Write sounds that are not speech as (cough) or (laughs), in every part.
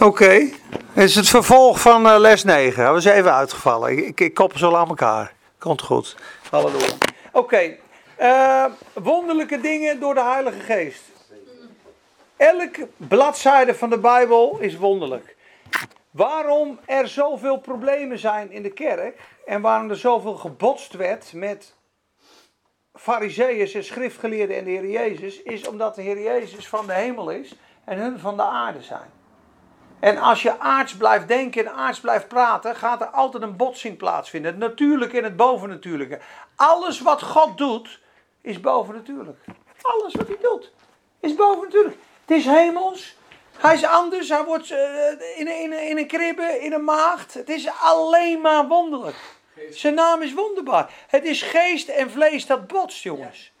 Oké. Het is het vervolg van eh, les 9. Dat was even uitgevallen. Ik, ik, koppel ze al aan elkaar. Komt goed. Halleluja. Oké. eh, wonderlijke dingen door de Heilige Geest. Elke bladzijde van de Bijbel is wonderlijk. Waarom er zoveel problemen zijn in de kerk en waarom er zoveel gebotst werd met fariseeërs en schriftgeleerden en de Heer Jezus, is omdat de Heer Jezus van de hemel is en hun van de aarde zijn. En als je aards blijft denken en aards blijft praten, gaat er altijd een botsing plaatsvinden. Het natuurlijke en het bovennatuurlijke. Alles wat God doet, is bovennatuurlijk. Alles wat hij doet, is bovennatuurlijk. Het is hemels. Hij is anders. Hij wordt eh, in, in, in een kribbe, in een maagd. Het is alleen maar wonderlijk. Zijn naam is wonderbaar. Het is geest en vlees dat botst, jongens.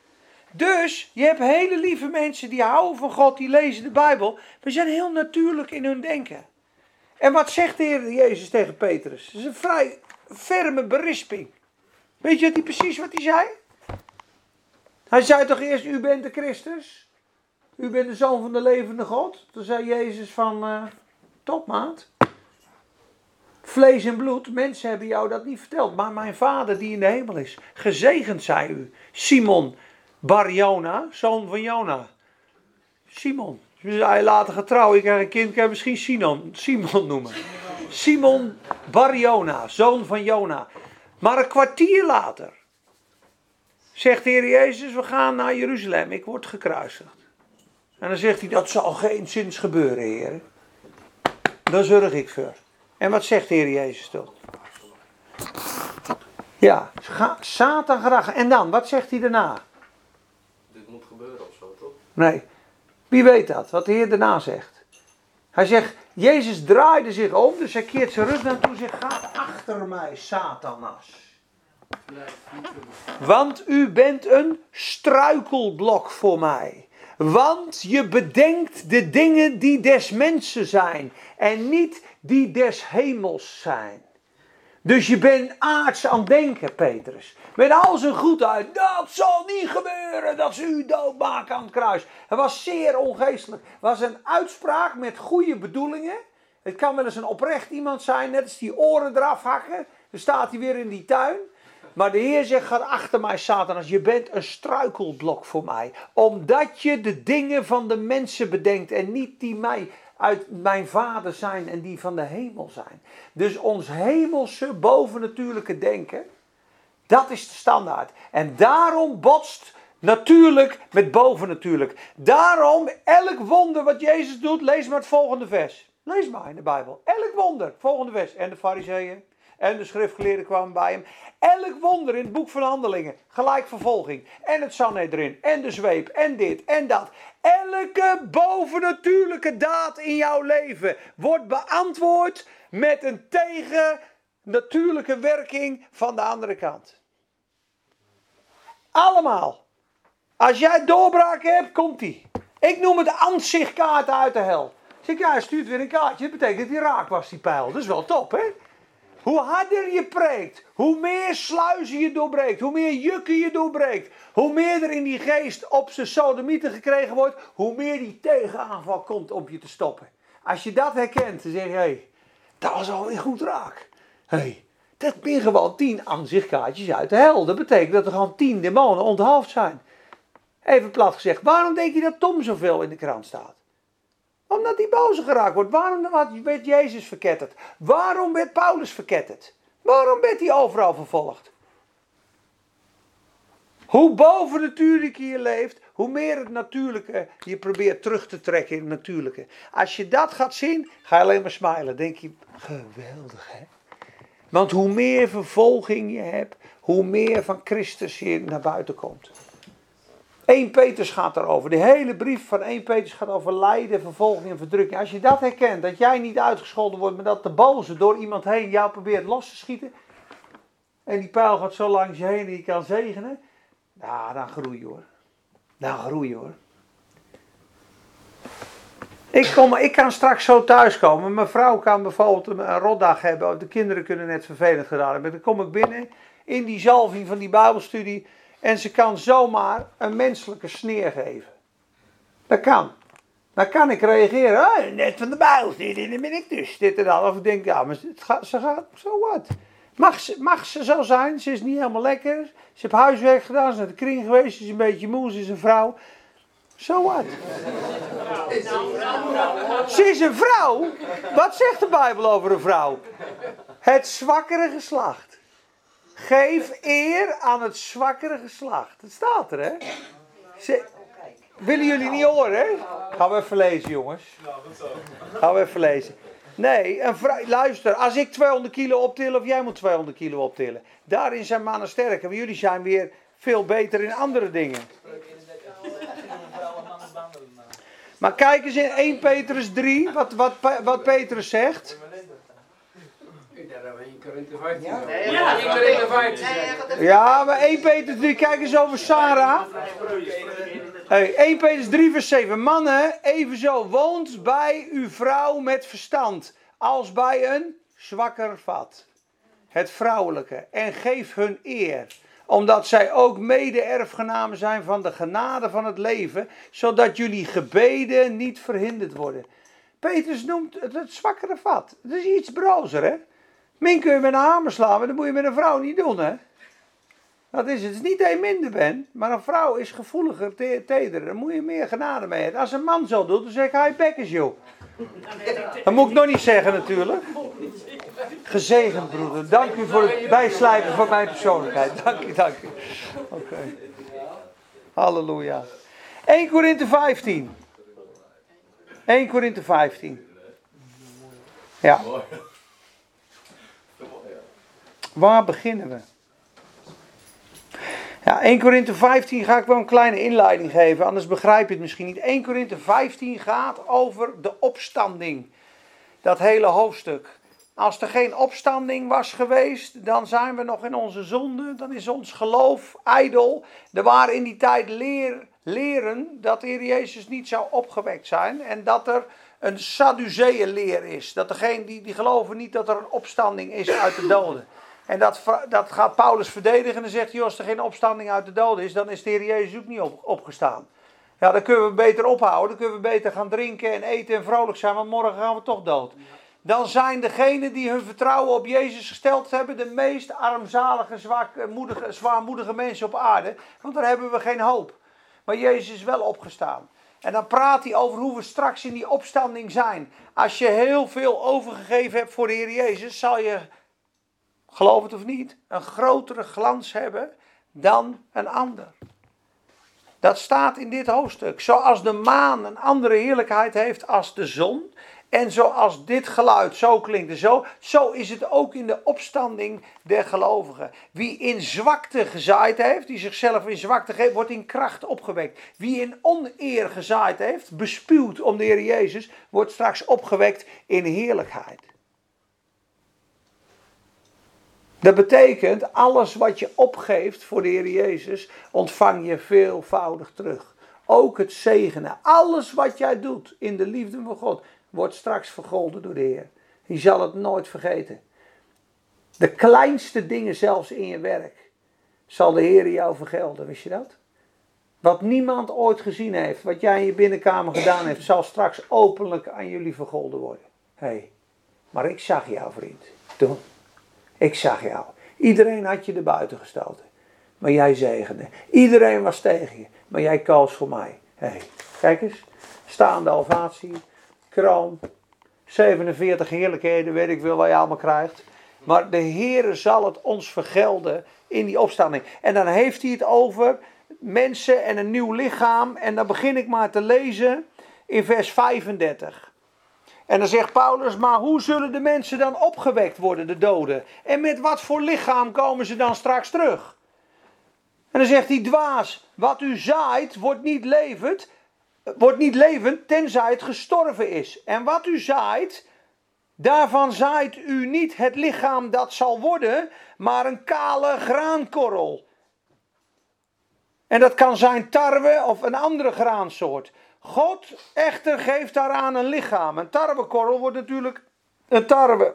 Dus je hebt hele lieve mensen die houden van God, die lezen de Bijbel. We zijn heel natuurlijk in hun denken. En wat zegt de Heer Jezus tegen Petrus? Dat is een vrij ferme berisping. Weet je hij precies wat hij zei? Hij zei toch eerst, u bent de Christus? U bent de zoon van de levende God? Toen zei Jezus van, eh top maat. Vlees en bloed, mensen hebben jou dat niet verteld. Maar mijn vader die in de hemel is. Gezegend zij u. Simon Bar Jona, zoon van Jona. Simon. Dus hij later getrouwd. Ik krijg een kind, kan je misschien Simon, Simon noemen. Simon Bar Jona, zoon van Jona. Maar een kwartier later zegt de Heer Jezus, we gaan naar Jeruzalem. Ik word gekruisigd. En dan zegt hij, dat zal geen zins gebeuren, Heer. Daar zorg ik voor. En wat zegt de Heer Jezus toch? Ja, Satan graag. En dan, wat zegt hij daarna? Dit moet gebeuren of zo, toch? Nee, wie weet dat, wat de Heer daarna zegt. Hij zegt, Jezus draaide zich om, dus hij keert zijn rug naartoe en zegt, ga achter mij, Satanas. Want u bent een struikelblok voor mij. Want je bedenkt de dingen die des mensen zijn en niet die des hemels zijn. Dus je bent aards aan denken, Petrus. Met al zijn goedheid. Dat zal niet gebeuren dat ze u doodmaken aan het kruis. Het was zeer ongeestelijk. Het was een uitspraak met goede bedoelingen. Het kan wel eens een oprecht iemand zijn, net als die oren eraf hakken. Dan staat hij weer in die tuin. Maar de Heer zegt, ga achter mij, Satanas. Je bent een struikelblok voor mij. Omdat je de dingen van de mensen bedenkt en niet die mij uit mijn vader zijn en die van de hemel zijn. Dus ons hemelse, bovennatuurlijke denken, dat is de standaard. En daarom botst natuurlijk met bovennatuurlijk. Daarom, elk wonder wat Jezus doet, lees maar het volgende vers. Lees maar in de Bijbel. Elk wonder, volgende vers. En de fariseeën en de schriftgeleerden kwamen bij hem. Elk wonder in het boek van handelingen, gelijk vervolging. En het Sanhedrin, en de zweep, en dit, en dat. Elke bovennatuurlijke daad in jouw leven wordt beantwoord met een tegennatuurlijke werking van de andere kant. Allemaal. Als jij doorbraak hebt, komt die. Ik noem het aanzichtkaart uit de hel. Zeg, ja, hij stuurt weer een kaartje. Dat betekent dat hij raak was, die pijl. Dat is wel top, hè? Hoe harder je preekt, hoe meer sluizen je doorbreekt, hoe meer jukken je doorbreekt, hoe meer er in die geest op zijn sodomieten gekregen wordt, hoe meer die tegenaanval komt om je te stoppen. Als je dat herkent, dan zeg je, hé, hey, dat was alweer goed raak. Hé, hey, dat ben gewoon tien aanzichtkaartjes uit de hel. Dat betekent dat er gewoon tien demonen onthoofd zijn. Even plat gezegd, waarom denk je dat Tom zoveel in de krant staat? Omdat die boze geraakt wordt. Waarom werd Jezus verketterd? Waarom werd Paulus verketterd? Waarom werd hij overal vervolgd? Hoe bovennatuurlijk je leeft, hoe meer het natuurlijke je probeert terug te trekken in het natuurlijke. Als je dat gaat zien, ga je alleen maar smilen. Denk je, geweldig hè. Want hoe meer vervolging je hebt, hoe meer van Christus je naar buiten komt. 1 Petrus gaat erover. De hele brief van 1 Petrus gaat over lijden, vervolging en verdrukking. Als je dat herkent, dat jij niet uitgescholden wordt, maar dat de boze door iemand heen jou probeert los te schieten. En die pijl gaat zo langs je heen en je kan zegenen. Nou, dan groei je hoor. Dan groei je hoor. Ik, kom, ik kan straks zo thuiskomen. Mijn vrouw kan bijvoorbeeld een rotdag hebben. De kinderen kunnen net vervelend gedaan hebben. Dan kom ik binnen in die zalving van die Bijbelstudie. En ze kan zomaar een menselijke sneer geven. Dat kan. Dan kan ik reageren, oh, net van de Bijbel, dit en ben ik dus, dit en dat. Of ik denk, ja, maar het gaat, ze gaat, zo wat. Mag ze, mag ze zo zijn, ze is niet helemaal lekker. Ze heeft huiswerk gedaan, ze is naar de kring geweest, ze is een beetje moe, ze is een vrouw. Zo wat. Ze is een vrouw. Wat zegt de Bijbel over een vrouw? Het zwakkere geslacht. Geef eer aan het zwakkere geslacht. Dat staat er, hè? Willen jullie niet horen, hè? Gaan we even lezen, jongens. Gaan we even lezen. Nee, een luister, als ik 200 kilo optil of jij moet 200 kilo optillen. Daarin zijn mannen sterker, jullie zijn weer veel beter in andere dingen. Maar kijk eens in 1 Petrus 3, wat, wat, wat Petrus zegt. Daar hebben we 1 Korinthe 15. Ja, 1 Korinthe 15. Ja, maar 1 Petrus 3, kijk eens over Sarah. Hey, 1 Petrus 3 vers 7. Mannen, evenzo woont bij uw vrouw met verstand, als bij een zwakker vat. Het vrouwelijke. En geef hun eer, omdat zij ook mede-erfgenamen zijn van de genade van het leven, zodat jullie gebeden niet verhinderd worden. Petrus noemt het het zwakkere vat. Het is iets brozer, hè? Min kun je met een hamer slaan, maar dat moet je met een vrouw niet doen, hè? Dat is het. Het is niet dat je minder bent, maar een vrouw is gevoeliger, te- tederer. Daar moet je meer genade mee hebben. Als een man zo doet, dan zeg ik, hij bek is joh. Dat moet ik nog niet zeggen natuurlijk. Gezegend broeder, dank u voor het bijslijpen van mijn persoonlijkheid. Dank u, dank u. Oké. Halleluja. 1 Korinthe 15. 1 Korinthe 15. Ja. Waar beginnen we? Ja, 1 Korinthe 15 ga ik wel een kleine inleiding geven, anders begrijp je het misschien niet. 1 Korinthe 15 gaat over de opstanding. Dat hele hoofdstuk. Als er geen opstanding was geweest, dan zijn we nog in onze zonde. Dan is ons geloof ijdel. Er waren in die tijd leer, leren dat de Heer Jezus niet zou opgewekt zijn. En dat er een Sadduceeënleer is. Dat degene die, die geloven niet dat er een opstanding is uit de doden. En dat, dat gaat Paulus verdedigen en dan zegt hij, als er geen opstanding uit de doden is, dan is de Heer Jezus ook niet op, opgestaan. Ja, dan kunnen we beter ophouden, dan kunnen we beter gaan drinken en eten en vrolijk zijn, want morgen gaan we toch dood. Dan zijn degenen die hun vertrouwen op Jezus gesteld hebben de meest armzalige, zwaarmoedige, zwaarmoedige mensen op aarde, want daar hebben we geen hoop. Maar Jezus is wel opgestaan. En dan praat hij over hoe we straks in die opstanding zijn. Als je heel veel overgegeven hebt voor de Heer Jezus, zal je geloof het of niet, een grotere glans hebben dan een ander. Dat staat in dit hoofdstuk. Zoals de maan een andere heerlijkheid heeft als de zon. En zoals dit geluid zo klinkt zo, zo is het ook in de opstanding der gelovigen. Wie in zwakte gezaaid heeft, die zichzelf in zwakte geeft, wordt in kracht opgewekt. Wie in oneer gezaaid heeft, bespuwd om de Heer Jezus, wordt straks opgewekt in heerlijkheid. Dat betekent, alles wat je opgeeft voor de Heer Jezus, ontvang je veelvoudig terug. Ook het zegenen. Alles wat jij doet in de liefde van God, wordt straks vergolden door de Heer. Je zal het nooit vergeten. De kleinste dingen zelfs in je werk, zal de Heer jou vergelden. Wist je dat? Wat niemand ooit gezien heeft, wat jij in je binnenkamer gedaan heeft, zal straks openlijk aan jullie vergolden worden. Hé, hey, maar ik zag jou, vriend, toen. Ik zag jou. Iedereen had je er buiten gestoten. Maar jij zegende. Iedereen was tegen je. Maar jij koos voor mij. Hey, kijk eens. Staande ovatie. Kroon. 47 heerlijkheden, weet ik wel wat je allemaal krijgt. Maar de Heere zal het ons vergelden in die opstanding. En dan heeft hij het over mensen en een nieuw lichaam. En dan begin ik maar te lezen in vers 35. En dan zegt Paulus, maar hoe zullen de mensen dan opgewekt worden, de doden? En met wat voor lichaam komen ze dan straks terug? En dan zegt hij, dwaas, wat u zaait, wordt niet levend, wordt niet levend, tenzij het gestorven is. En wat u zaait, daarvan zaait u niet het lichaam dat zal worden, maar een kale graankorrel. En dat kan zijn tarwe of een andere graansoort. God echter geeft daaraan een lichaam. Een tarwekorrel wordt natuurlijk een tarwe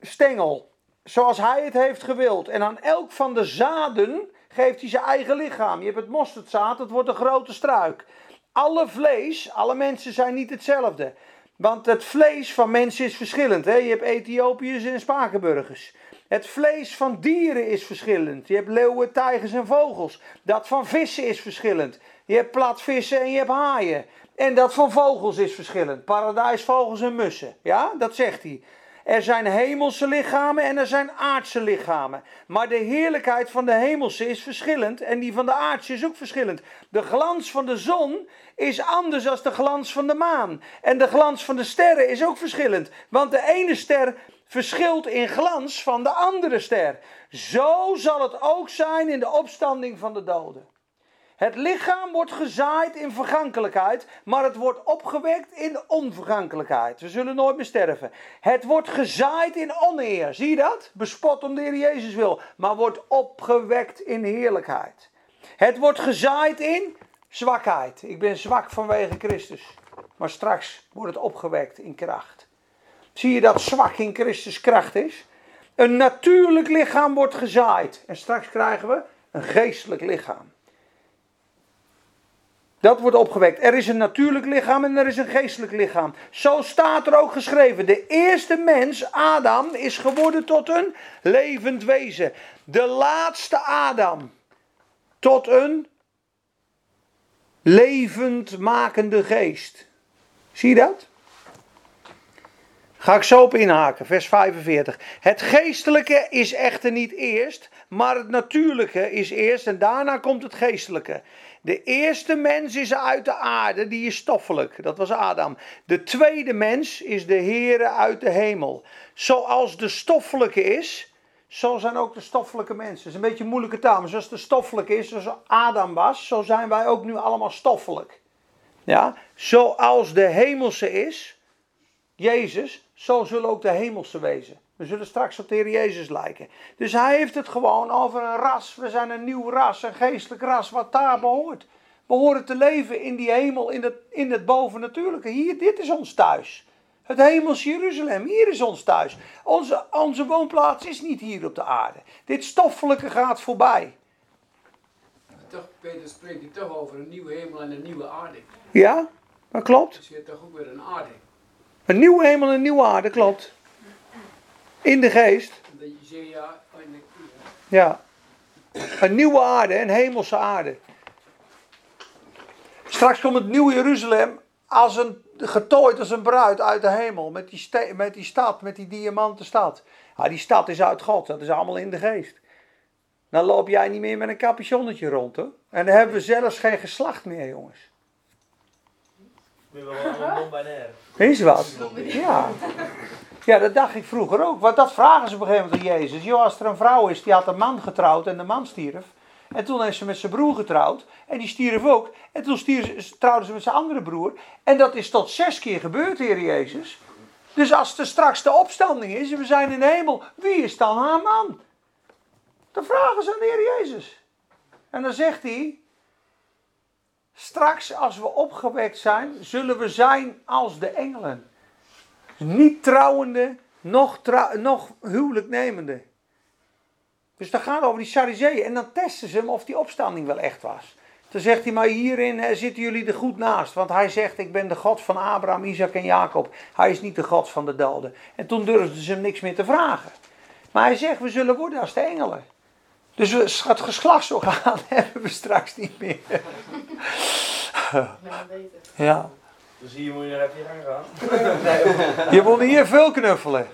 stengel. Zoals hij het heeft gewild. En aan elk van de zaden geeft hij zijn eigen lichaam. Je hebt het mosterdzaad, het wordt een grote struik. alle vlees, alle mensen zijn niet hetzelfde. Want het vlees van mensen is verschillend. Hè? Je hebt Ethiopiërs en Spakenburgers. Het vlees van dieren is verschillend. Je hebt leeuwen, tijgers en vogels. Dat van vissen is verschillend. Je hebt platvissen en je hebt haaien. En dat van vogels is verschillend. Paradijsvogels en mussen. Ja, dat zegt hij. Er zijn hemelse lichamen en er zijn aardse lichamen. Maar de heerlijkheid van de hemelse is verschillend en die van de aardse is ook verschillend. De glans van de zon is anders dan de glans van de maan. En de glans van de sterren is ook verschillend. Want de ene ster verschilt in glans van de andere ster. Zo zal het ook zijn in de opstanding van de doden. Het lichaam wordt gezaaid in vergankelijkheid, maar het wordt opgewekt in onvergankelijkheid. We zullen nooit meer sterven. Het wordt gezaaid in oneer. Zie je dat? Bespot om de Heer Jezus wil, maar wordt opgewekt in heerlijkheid. Het wordt gezaaid in zwakheid. Ik ben zwak vanwege Christus. Maar straks wordt het opgewekt in kracht. Zie je dat zwak in Christus kracht is? Een natuurlijk lichaam wordt gezaaid. En straks krijgen we een geestelijk lichaam. Dat wordt opgewekt. Er is een natuurlijk lichaam en er is een geestelijk lichaam. Zo staat er ook geschreven. De eerste mens, Adam, is geworden tot een levend wezen. De laatste Adam tot een levendmakende geest. Zie je dat? Ga ik zo op inhaken, vers 45. Het geestelijke is echter niet eerst, maar het natuurlijke is eerst en daarna komt het geestelijke. De eerste mens is uit de aarde, die is stoffelijk. Dat was Adam. De tweede mens is de Heere uit de hemel. Zoals de stoffelijke is, zo zijn ook de stoffelijke mensen. Dat is een beetje een moeilijke taal, maar zoals de stoffelijke is, zoals Adam was, zo zijn wij ook nu allemaal stoffelijk. Ja, zoals de hemelse is, Jezus, zo zullen ook de hemelse wezen. We zullen straks op de Heer Jezus lijken. Dus hij heeft het gewoon over een ras. We zijn een nieuw ras, een geestelijk ras, wat daar behoort. We horen te leven in die hemel, in het, in het bovennatuurlijke. Hier, dit is ons thuis. Het hemels Jeruzalem, hier is ons thuis. Onze, onze woonplaats is niet hier op de aarde. Dit stoffelijke gaat voorbij. Toch, Peter spreekt hier toch over een nieuwe hemel en een nieuwe aarde. Ja, dat klopt. Dus je hebt toch ook weer een aarde. Een nieuwe hemel en een nieuwe aarde, klopt. In de geest. Ja. Een nieuwe aarde, een hemelse aarde. Straks komt het nieuwe Jeruzalem als een, getooid als een bruid uit de hemel. Met die, ste- met die stad, met die diamanten stad. Ja, die stad is uit God, dat is allemaal in de geest. Dan loop jij niet meer met een capuchonnetje rond hoor. En dan hebben we zelfs geen geslacht meer jongens. Ben wel non-binair. Is wat? Ja. Ja, dat dacht ik vroeger ook. Want dat vragen ze op een gegeven moment aan Jezus. Joh, als er een vrouw is die had een man getrouwd en de man stierf. En toen heeft ze met zijn broer getrouwd. En die stierf ook. En toen stierf, ze- trouwden ze met zijn andere broer. En dat is tot zes keer gebeurd, Heer Jezus. Dus als er straks de opstanding is en we zijn in de hemel, wie is dan haar man? Dan vragen ze aan de Heer Jezus. En dan zegt hij, straks als we opgewekt zijn, zullen we zijn als de engelen. Niet trouwende, nog, nog huwelijk nemende. Dus dan gaat het over die Sadduceeën. En dan testen ze hem of die opstanding wel echt was. Dan zegt hij, maar hierin eh, zitten jullie er goed naast. Want hij zegt, ik ben de God van Abraham, Isaac en Jacob. Hij is niet de God van de doden. En toen durfden ze hem niks meer te vragen. Maar hij zegt, we zullen worden als de engelen. Dus we, het geslachtsorgaan (laughs) hebben we straks niet meer. Ja. Dus hier moet je nog even aan gaan. Je moet hier veel knuffelen.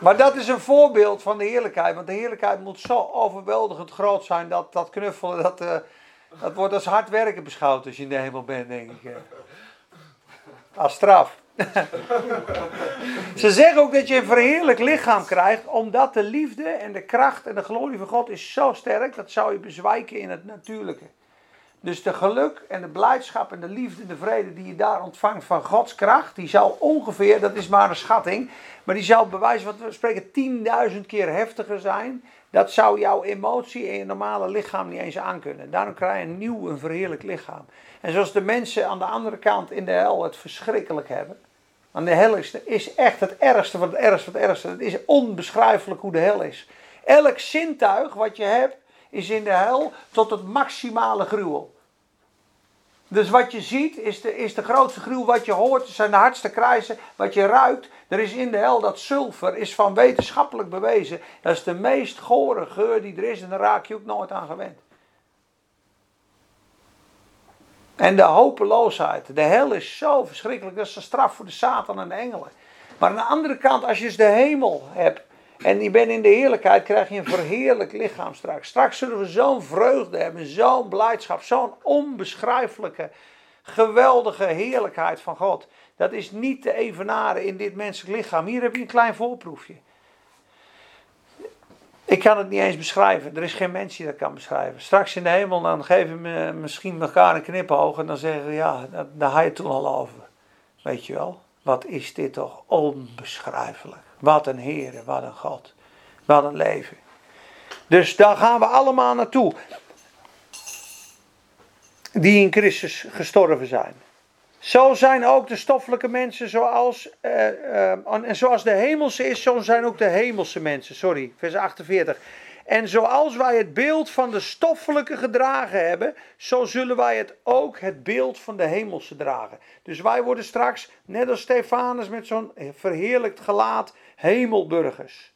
Maar dat is een voorbeeld van de heerlijkheid. Want de heerlijkheid moet zo overweldigend groot zijn dat dat knuffelen, dat, eh, dat wordt als hard werken beschouwd als je in de hemel bent, denk ik. eh. Als straf. (laughs) Ze zeggen ook dat je een verheerlijk lichaam krijgt, omdat de liefde en de kracht en de glorie van God is zo sterk, dat zou je bezwijken in het natuurlijke. Dus de geluk en de blijdschap en de liefde en de vrede die je daar ontvangt van Gods kracht, die zal ongeveer, dat is maar een schatting, maar die zal bewijzen, wat we spreken, 10.000 keer heftiger zijn. Dat zou jouw emotie en je normale lichaam niet eens aankunnen. Daarom krijg je een nieuw, een verheerlijk lichaam. En zoals de mensen aan de andere kant in de hel het verschrikkelijk hebben. Aan de hel is, is echt het ergste van het ergste van het ergste. Het is onbeschrijfelijk hoe de hel is. Elk zintuig wat je hebt is in de hel tot het maximale gruwel. Dus wat je ziet is de, is de grootste gruw. Wat je hoort zijn de hardste krijzen. Wat je ruikt. Er is in de hel dat zilver is van wetenschappelijk bewezen. Dat is de meest gore geur die er is. En daar raak je ook nooit aan gewend. En de hopeloosheid. De hel is zo verschrikkelijk. Dat is een straf voor de Satan en de engelen. Maar aan de andere kant, als je dus de hemel hebt. En je bent in de heerlijkheid, krijg je een verheerlijk lichaam straks. Straks zullen we zo'n vreugde hebben, zo'n blijdschap, zo'n onbeschrijfelijke, geweldige heerlijkheid van God. Dat is niet te evenaren in dit menselijk lichaam. Hier heb je een klein voorproefje. Ik kan het niet eens beschrijven. Er is geen mens die dat kan beschrijven. Straks in de hemel, dan geven we misschien elkaar een knipoog en dan zeggen we, ja, daar ga je toen al over. Weet je wel? Wat is dit toch onbeschrijfelijk. Wat een Heer, wat een God. Wat een leven. Dus daar gaan we allemaal naartoe. Die in Christus gestorven zijn. Zo zijn ook de stoffelijke mensen zoals, uh, uh, en zoals de hemelse is, zo zijn ook de hemelse mensen. Sorry, vers 48. En zoals wij het beeld van de stoffelijke gedragen hebben, zo zullen wij het ook het beeld van de hemelse dragen. Dus wij worden straks, net als Stefanus met zo'n verheerlijkt gelaat, hemelburgers.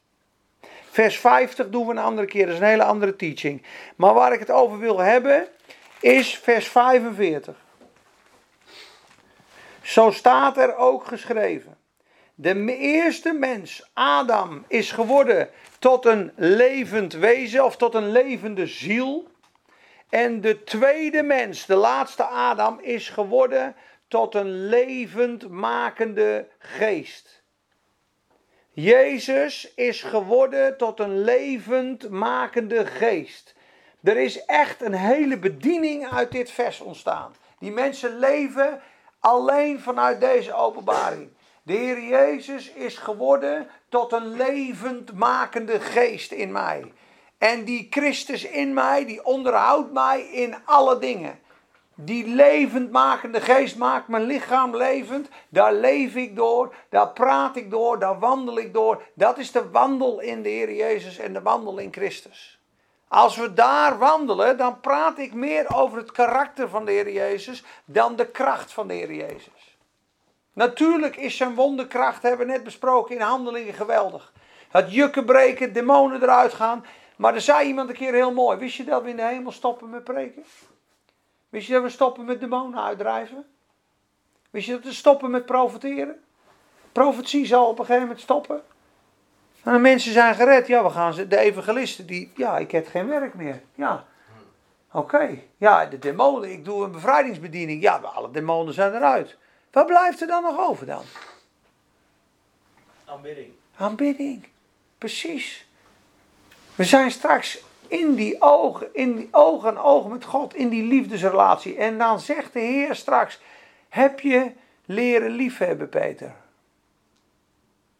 Vers 50 doen we een andere keer, dat is een hele andere teaching. Maar waar ik het over wil hebben, is vers 45. Zo staat er ook geschreven. De eerste mens, Adam, is geworden tot een levend wezen of tot een levende ziel. En de tweede mens, de laatste Adam, is geworden tot een levend makende geest. Jezus is geworden tot een levend makende geest. Er is echt een hele bediening uit dit vers ontstaan. Die mensen leven alleen vanuit deze openbaring. De Heer Jezus is geworden tot een levendmakende geest in mij. En die Christus in mij, die onderhoudt mij in alle dingen. Die levendmakende geest maakt mijn lichaam levend. Daar leef ik door, daar praat ik door, daar wandel ik door. Dat is de wandel in de Heer Jezus en de wandel in Christus. Als we daar wandelen, dan praat ik meer over het karakter van de Heer Jezus dan de kracht van de Heer Jezus. Natuurlijk is zijn wonderkracht, hebben we net besproken, in handelingen geweldig. Het jukken breken, demonen eruit gaan. Maar er zei iemand een keer heel mooi. Wist je dat we in de hemel stoppen met preken? Wist je dat we stoppen met demonen uitdrijven? Wist je dat we stoppen met profeteren? Profetie zal op een gegeven moment stoppen. En de mensen zijn gered. Ja, we gaan ze, de evangelisten, die, ja, ik heb geen werk meer. Ja. Oké. Ja, de demonen, ik doe een bevrijdingsbediening. Ja, alle demonen zijn eruit. Wat blijft er dan nog over dan? Aanbidding. Aanbidding. Precies. We zijn straks in die ogen, in die ogen en ogen met God, in die liefdesrelatie. En dan zegt de Heer straks: Heb je leren liefhebben, Peter?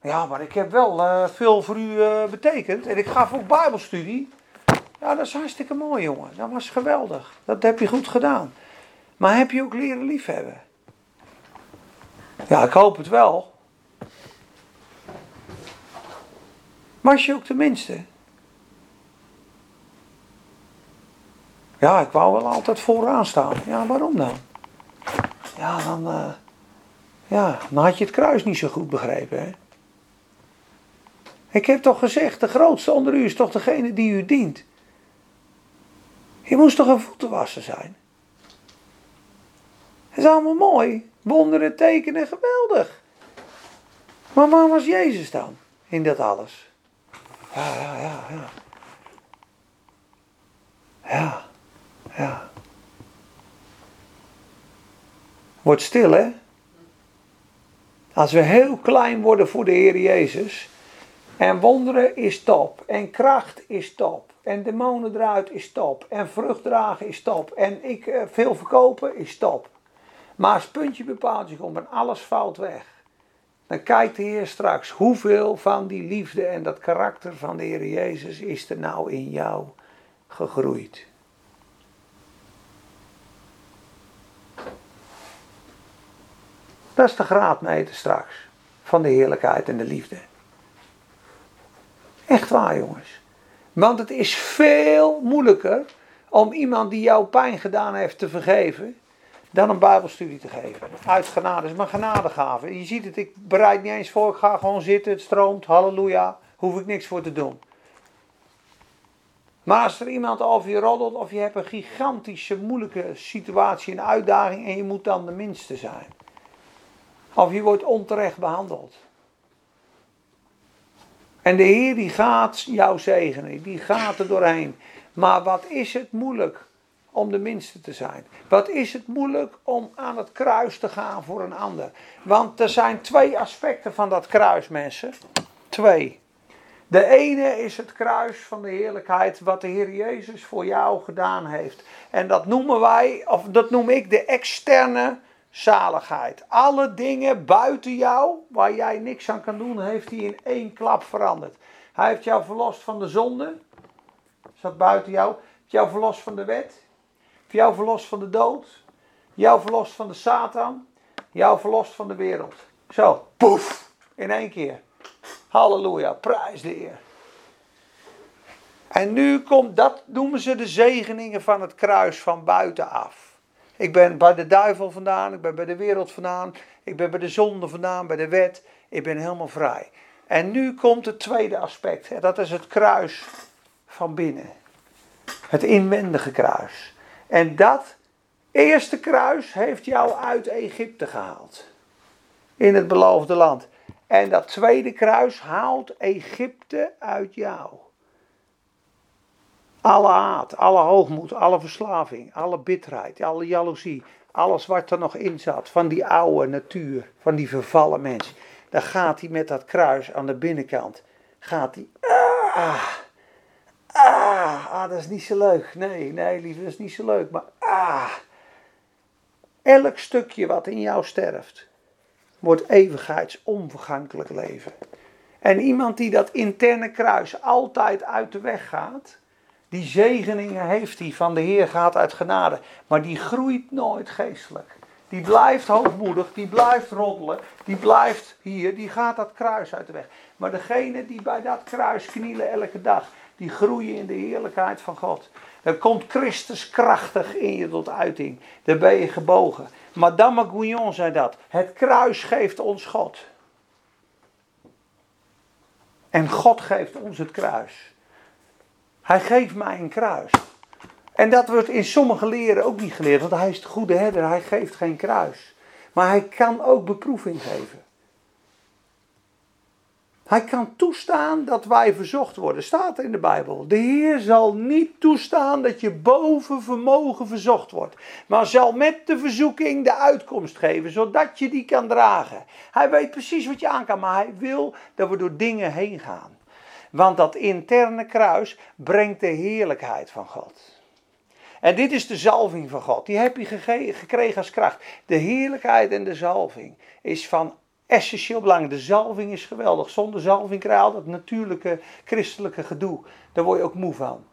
Ja, maar ik heb wel uh, veel voor u uh, betekend. En ik gaf ook Bijbelstudie. Ja, dat is hartstikke mooi, jongen. Dat was geweldig. Dat heb je goed gedaan. Maar heb je ook leren liefhebben? Ja, ik hoop het wel. Was je ook tenminste? Ja, ik wou wel altijd vooraan staan. Ja, waarom dan? Ja, dan, uh, ja, dan had je het kruis niet zo goed begrepen, hè? Ik heb toch gezegd, de grootste onder u is toch degene die u dient. Je moest toch een voetenwasser zijn? Het is allemaal mooi. Wonderen, tekenen, geweldig. Maar waar was Jezus dan in dat alles? Ja, ja, ja, ja. Ja, ja. Wordt stil, hè? Als we heel klein worden voor de Heer Jezus. En wonderen is top. En kracht is top. En demonen eruit is top. En vrucht dragen is top. En ik eh, veel verkopen is top. Maar als puntje bepaalt komt en alles valt weg. Dan kijkt de Heer straks hoeveel van die liefde en dat karakter van de Heer Jezus is er nou in jou gegroeid. Dat is de graadmeter straks van de heerlijkheid en de liefde. Echt waar, jongens. Want het is veel moeilijker om iemand die jou pijn gedaan heeft te vergeven, dan een Bijbelstudie te geven. Uit genade, is mijn genadegave. Je ziet het, ik bereid niet eens voor, ik ga gewoon zitten, het stroomt, halleluja, hoef ik niks voor te doen. Maar als er iemand over je roddelt of je hebt een gigantische moeilijke situatie, een uitdaging en je moet dan de minste zijn. Of je wordt onterecht behandeld. En de Heer die gaat jou zegenen, die gaat er doorheen. Maar wat is het moeilijk om de minste te zijn? Wat is het moeilijk om aan het kruis te gaan voor een ander? Want er zijn twee aspecten van dat kruis, mensen. Twee. De ene is het kruis van de heerlijkheid, wat de Heer Jezus voor jou gedaan heeft. En dat noemen wij, of dat noem ik de externe zaligheid. Alle dingen buiten jou, waar jij niks aan kan doen, heeft hij in één klap veranderd. Hij heeft jou verlost van de zonde, zat buiten jou. Heeft jou verlost van de wet. Heeft jou verlost van de dood. Jou verlost van de Satan. Jou verlost van de wereld. Zo, poef, in één keer. Halleluja, prijs de Heer. En nu komt, dat noemen ze de zegeningen van het kruis van buitenaf. Ik ben bij de duivel vandaan, ik ben bij de wereld vandaan, ik ben bij de zonde vandaan, bij de wet. Ik ben helemaal vrij. En nu komt het tweede aspect, dat is het kruis van binnen. Het inwendige kruis. En dat eerste kruis heeft jou uit Egypte gehaald. In het beloofde land. En dat tweede kruis haalt Egypte uit jou. Alle haat, alle hoogmoed, alle verslaving, alle bitterheid, alle jaloezie, alles wat er nog in zat van die oude natuur, van die vervallen mens. Dan gaat hij met dat kruis aan de binnenkant, gaat hij, ah, ah, ah, dat is niet zo leuk. Nee, nee, lieve, dat is niet zo leuk. Maar ah, elk stukje wat in jou sterft, wordt eeuwigheidsonvergankelijk leven. En iemand die dat interne kruis altijd uit de weg gaat, die zegeningen heeft hij van de Heer gaat uit genade, maar die groeit nooit geestelijk. Die blijft hoogmoedig, die blijft roddelen, die blijft hier, die gaat dat kruis uit de weg. Maar degene die bij dat kruis knielen elke dag, die groeien in de heerlijkheid van God. Dan komt Christus krachtig in je tot uiting. Dan ben je gebogen. Madame Gouillon zei dat. Het kruis geeft ons God. En God geeft ons het kruis. Hij geeft mij een kruis. En dat wordt in sommige leren ook niet geleerd, want hij is de goede herder, hij geeft geen kruis. Maar hij kan ook beproeving geven. Hij kan toestaan dat wij verzocht worden. Staat in de Bijbel. De Heer zal niet toestaan dat je boven vermogen verzocht wordt. Maar zal met de verzoeking de uitkomst geven, zodat je die kan dragen. Hij weet precies wat je aan kan, maar hij wil dat we door dingen heen gaan. Want dat interne kruis brengt de heerlijkheid van God. En dit is de zalving van God. Die heb je gekregen als kracht. De heerlijkheid en de zalving is van essentieel belang. De zalving is geweldig. Zonder zalving krijg je dat natuurlijke christelijke gedoe. Daar word je ook moe van.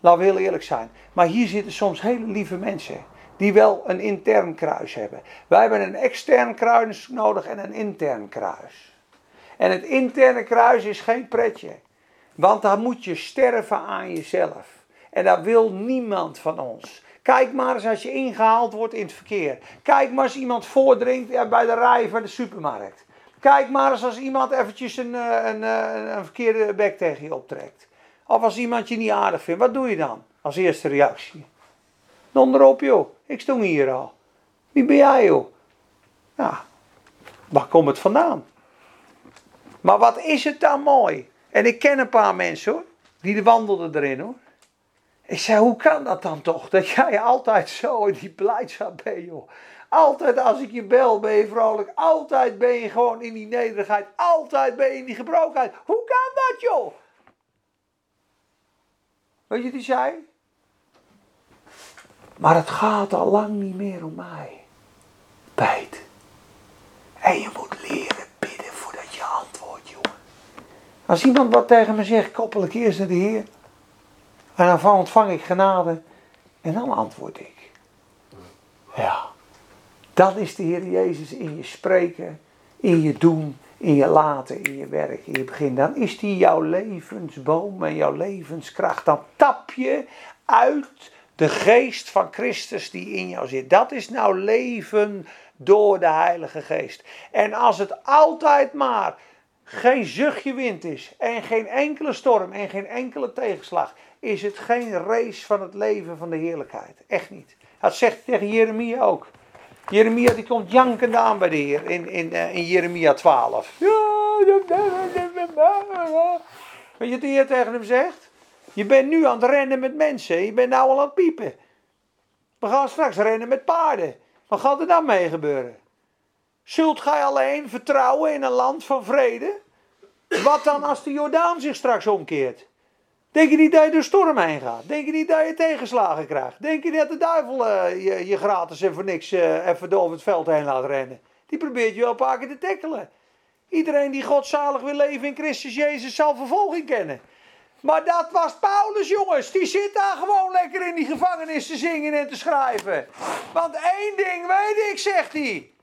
Laten we heel eerlijk zijn. Maar hier zitten soms hele lieve mensen. Die wel een intern kruis hebben. Wij hebben een extern kruis nodig en een intern kruis. En het interne kruis is geen pretje. Want dan moet je sterven aan jezelf. En dat wil niemand van ons. Kijk maar eens als je ingehaald wordt in het verkeer. Kijk maar als iemand voordringt bij de rij van de supermarkt. Kijk maar eens als iemand eventjes een, eh, een, een, een verkeerde bek tegen je optrekt. Of als iemand je niet aardig vindt. Wat doe je dan als eerste reactie? Donderop joh, ik stond hier al. Wie ben jij joh? Ja, waar komt het vandaan? Maar wat is het dan mooi? En ik ken een paar mensen hoor, die wandelden erin hoor. Ik zei, hoe kan dat dan toch? Dat jij altijd zo in die blijdschap bent, joh. Altijd als ik je bel ben je vrolijk. Altijd ben je gewoon in die nederigheid. Altijd ben je in die gebrokenheid. Hoe kan dat, joh? Weet je hij zei? Maar het gaat al lang niet meer om mij. Bijt. En je moet leren bidden voordat je antwoordt, jongen. Als iemand wat tegen me zegt, koppel ik eerst naar de Heer. En dan ontvang ik genade en dan antwoord ik. Ja, dat is de Heer Jezus in je spreken, in je doen, in je laten, in je werk, in je begin. Dan is die jouw levensboom en jouw levenskracht. Dan tap je uit De geest van Christus die in jou zit. Dat is nou leven door de Heilige Geest. En als het altijd maar geen zuchtje wind is en geen enkele storm en geen enkele tegenslag, is het geen race van het leven van de heerlijkheid. Echt niet. Dat zegt tegen Jeremia ook. Jeremia die komt jankende aan bij de Heer in, in, eh, in Jeremia 12. Weet je wat de Heer tegen hem zegt? Je bent nu aan het rennen met mensen. Je bent nou al aan het piepen. We gaan straks rennen met paarden. Wat gaat er dan mee gebeuren? Zult gij alleen vertrouwen in een land van vrede? Wat dan als de Jordaan zich straks omkeert? Denk je niet dat je door storm heen gaat? Denk je niet dat je tegenslagen krijgt? Denk je dat de duivel uh, je, je, gratis en voor niks uh, even over het veld heen laat rennen? Die probeert je wel een paar keer te tackelen. Iedereen die godzalig wil leven in Christus Jezus zal vervolging kennen. Maar dat was Paulus, jongens. Die zit daar gewoon lekker in die gevangenis te zingen en te schrijven. Want één ding weet ik, zegt hij.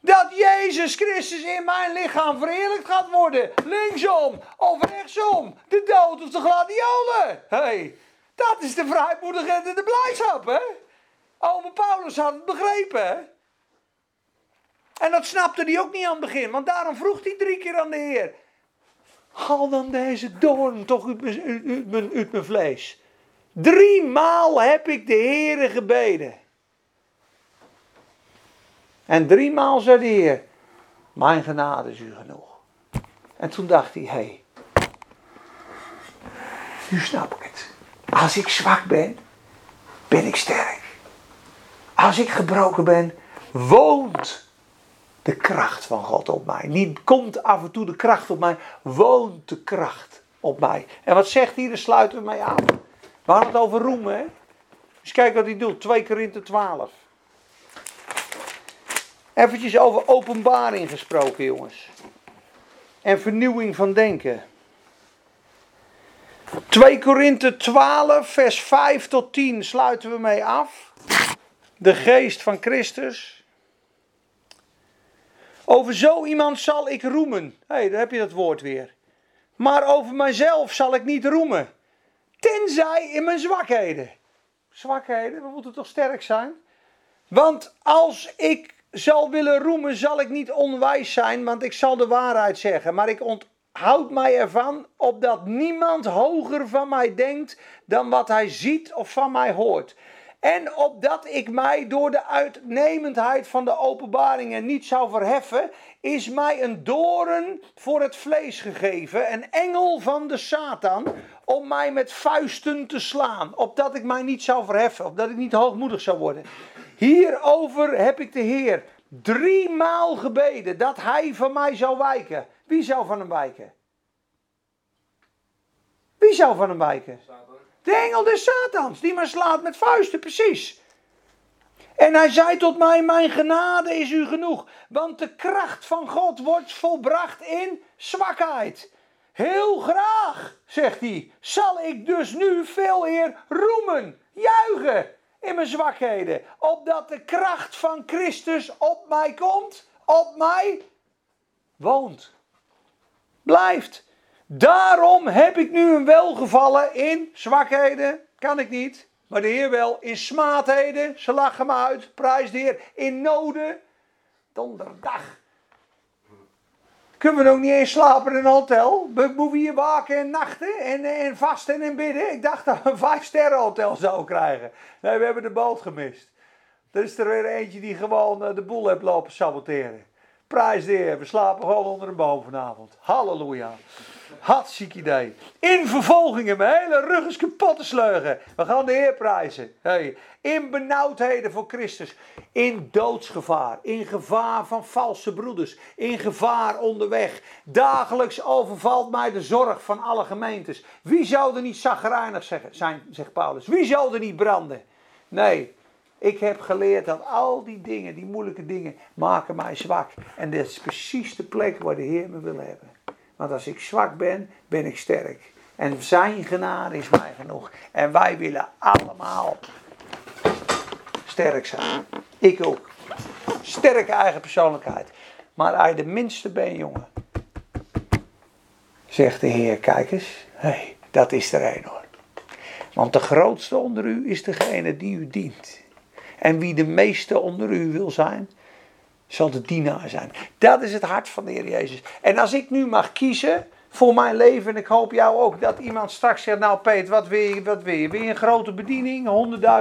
Dat Jezus Christus in mijn lichaam verheerlijkt gaat worden. Linksom of rechtsom. De dood of de gladiolen. hey, dat is de vrijmoedigheid en de blijdschap, hè? Paulus had het begrepen, hè? En dat snapte hij ook niet aan het begin. Want daarom vroeg hij drie keer aan de Heer. Haal dan deze doorn toch uit mijn, uit, mijn, uit mijn vlees. Drie maal heb ik de Heere gebeden. En drie maal zei de mijn genade is u genoeg. En toen dacht hij, hé, hey, nu snap ik het. Als ik zwak ben, ben ik sterk. Als ik gebroken ben, woont de kracht van God op mij. Niet komt af en toe de kracht op mij, woont de kracht op mij. En wat zegt hij? Daar sluiten we mee aan. We hadden het over roemen, hè? Dus kijk wat hij doet, 2 Korinthe 12. Eventjes over openbaring gesproken, jongens. En vernieuwing van denken. 2 Korinthe 12, vers 5 tot 10 sluiten we mee af. De geest van Christus. Over zo iemand zal ik roemen. Hé, hey, daar heb je dat woord weer. Maar over mijzelf zal ik niet roemen. Tenzij in mijn zwakheden. Zwakheden, we moeten toch sterk zijn? Want als ik zal willen roemen, zal ik niet onwijs zijn, want ik zal de waarheid zeggen. Maar ik onthoud mij ervan, opdat niemand hoger van mij denkt dan wat hij ziet of van mij hoort. En opdat ik mij door de uitnemendheid van de openbaringen niet zou verheffen, is mij een doren voor het vlees gegeven, een engel van de Satan, om mij met vuisten te slaan, opdat ik mij niet zou verheffen, opdat ik niet hoogmoedig zou worden. Hierover heb ik de Heer drie maal gebeden dat hij van mij zou wijken. Wie zou van hem wijken? Wie zou van hem wijken? De engel des Satans, die me slaat met vuisten, precies. En hij zei tot mij: Mijn genade is u genoeg, want de kracht van God wordt volbracht in zwakheid. Heel graag, zegt hij, zal ik dus nu veel eer roemen, juichen in mijn zwakheden, opdat de kracht van Christus op mij komt, op mij woont, blijft. Daarom heb ik nu een welgevallen in zwakheden, kan ik niet, maar de Heer wel, in smaadheden, ze lachen me uit, prijs de Heer, in noden, donderdag. Kunnen we nog niet eens slapen in een hotel? We moeten hier waken en nachten en, en vasten en bidden. Ik dacht dat we een vijf sterren hotel zouden krijgen. Nee, we hebben de boot gemist. Er is er weer eentje die gewoon eh, de boel heeft lopen saboteren. Prijs de we slapen gewoon onder een boom vanavond. Halleluja. Hartstikke idee. In vervolgingen, mijn hele rug is kapot te sleugen. We gaan de Heer prijzen. Hey. In benauwdheden voor Christus. In doodsgevaar. In gevaar van valse broeders. In gevaar onderweg. Dagelijks overvalt mij de zorg van alle gemeentes. Wie zou er niet zagrijnig zijn, zegt Paulus. Wie zou er niet branden? Nee, ik heb geleerd dat al die dingen, die moeilijke dingen, maken mij zwak. En dat is precies de plek waar de Heer me wil hebben. Want als ik zwak ben, ben ik sterk. En zijn genade is mij genoeg. En wij willen allemaal sterk zijn. Ik ook. Sterke eigen persoonlijkheid. Maar als je de minste ben, jongen. Zegt de Heer, kijk eens. Hey, dat is er een hoor. Want de grootste onder u is degene die u dient. En wie de meeste onder u wil zijn, zal de dienaar zijn. Dat is het hart van de Heer Jezus. En als ik nu mag kiezen voor mijn leven, en ik hoop jou ook, dat iemand straks zegt, nou Peet, wat wil je? Wat wil je? Wil je een grote bediening?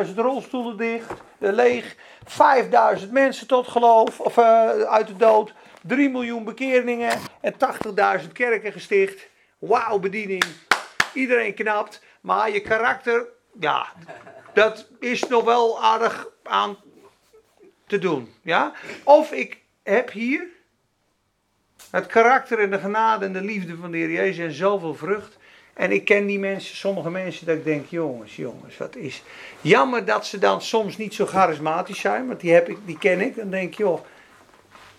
100.000 rolstoelen dicht, eh, leeg, 5000 mensen tot geloof, of uh, uit de dood, 3 miljoen bekeringen en 80.000 kerken gesticht. Wauw, bediening. Iedereen knapt, maar je karakter, ja, dat is nog wel aardig aan te doen. Ja? Of ik heb hier het karakter en de genade en de liefde van de Heer Jezus en zoveel vrucht. En ik ken die mensen, sommige mensen, dat ik denk, jongens, jongens, wat is. Jammer dat ze dan soms niet zo charismatisch zijn, want die, heb ik, die ken ik. Dan denk je, joh,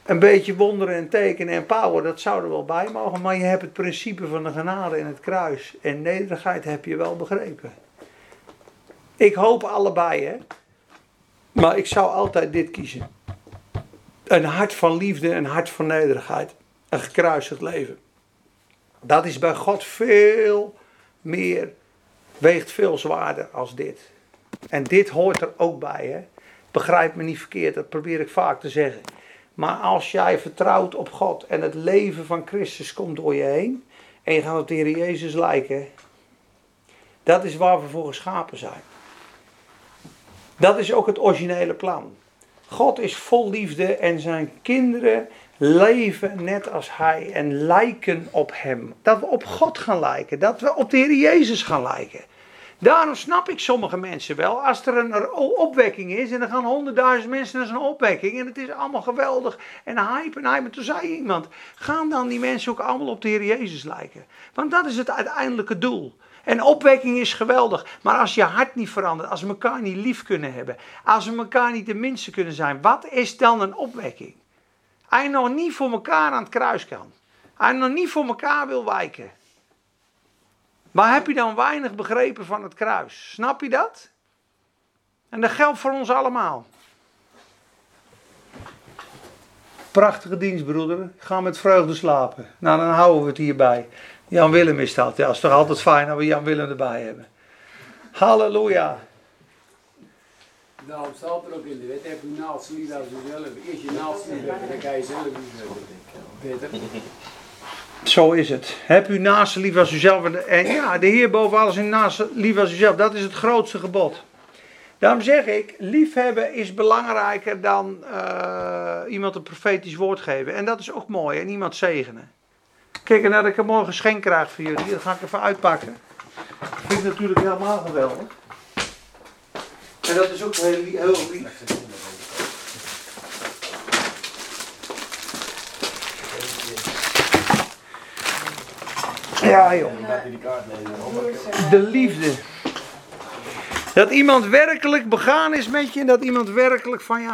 een beetje wonderen en tekenen en power, dat zou er wel bij mogen. Maar je hebt het principe van de genade en het kruis. En nederigheid heb je wel begrepen. Ik hoop allebei, hè. Maar ik zou altijd dit kiezen. Een hart van liefde, een hart van nederigheid. Een gekruisigd leven. Dat is bij God veel meer, weegt veel zwaarder als dit. En dit hoort er ook bij. Hè? Begrijp me niet verkeerd, dat probeer ik vaak te zeggen. Maar als jij vertrouwt op God en het leven van Christus komt door je heen. En je gaat op de Jezus lijken. Dat is waar we voor geschapen zijn. Dat is ook het originele plan. God is vol liefde en zijn kinderen leven net als Hij en lijken op Hem. Dat we op God gaan lijken, dat we op de Heer Jezus gaan lijken. Daarom snap ik sommige mensen wel. Als er een opwekking is en er gaan honderdduizend mensen naar zo'n opwekking en het is allemaal geweldig en hype en hype. toen zei iemand, gaan dan die mensen ook allemaal op de Heer Jezus lijken. Want dat is het uiteindelijke doel. En opwekking is geweldig. Maar als je hart niet verandert, als we elkaar niet lief kunnen hebben, als we elkaar niet de minste kunnen zijn, wat is dan een opwekking? Hij nog niet voor elkaar aan het kruis kan. Hij nog niet voor elkaar wil wijken. Maar heb je dan weinig begrepen van het kruis? Snap je dat? En dat geldt voor ons allemaal. Prachtige dienst, broeder. ga met vreugde slapen. Nou, dan houden we het hierbij. Jan Willem is dat. Ja, het is toch altijd fijn dat we Jan Willem erbij hebben. Halleluja. Nou, staat er ook in de wet, heb je naast lief als jezelf. Eerst je naast lief dan kan je zelf lief. Zo is het. Heb u naast lief als uzelf. En ja, de Heer boven alles in naast lief als uzelf. Dat is het grootste gebod. Daarom zeg ik, liefhebben is belangrijker dan uh, iemand een profetisch woord geven. En dat is ook mooi. En iemand zegenen. Kijk, en dat ik een mooi geschenk krijg voor jullie, dat ga ik even uitpakken. Dat vind ik natuurlijk helemaal geweldig. En dat is ook heel, heel lief. Ja, joh. De liefde. Dat iemand werkelijk begaan is met je en dat iemand werkelijk van je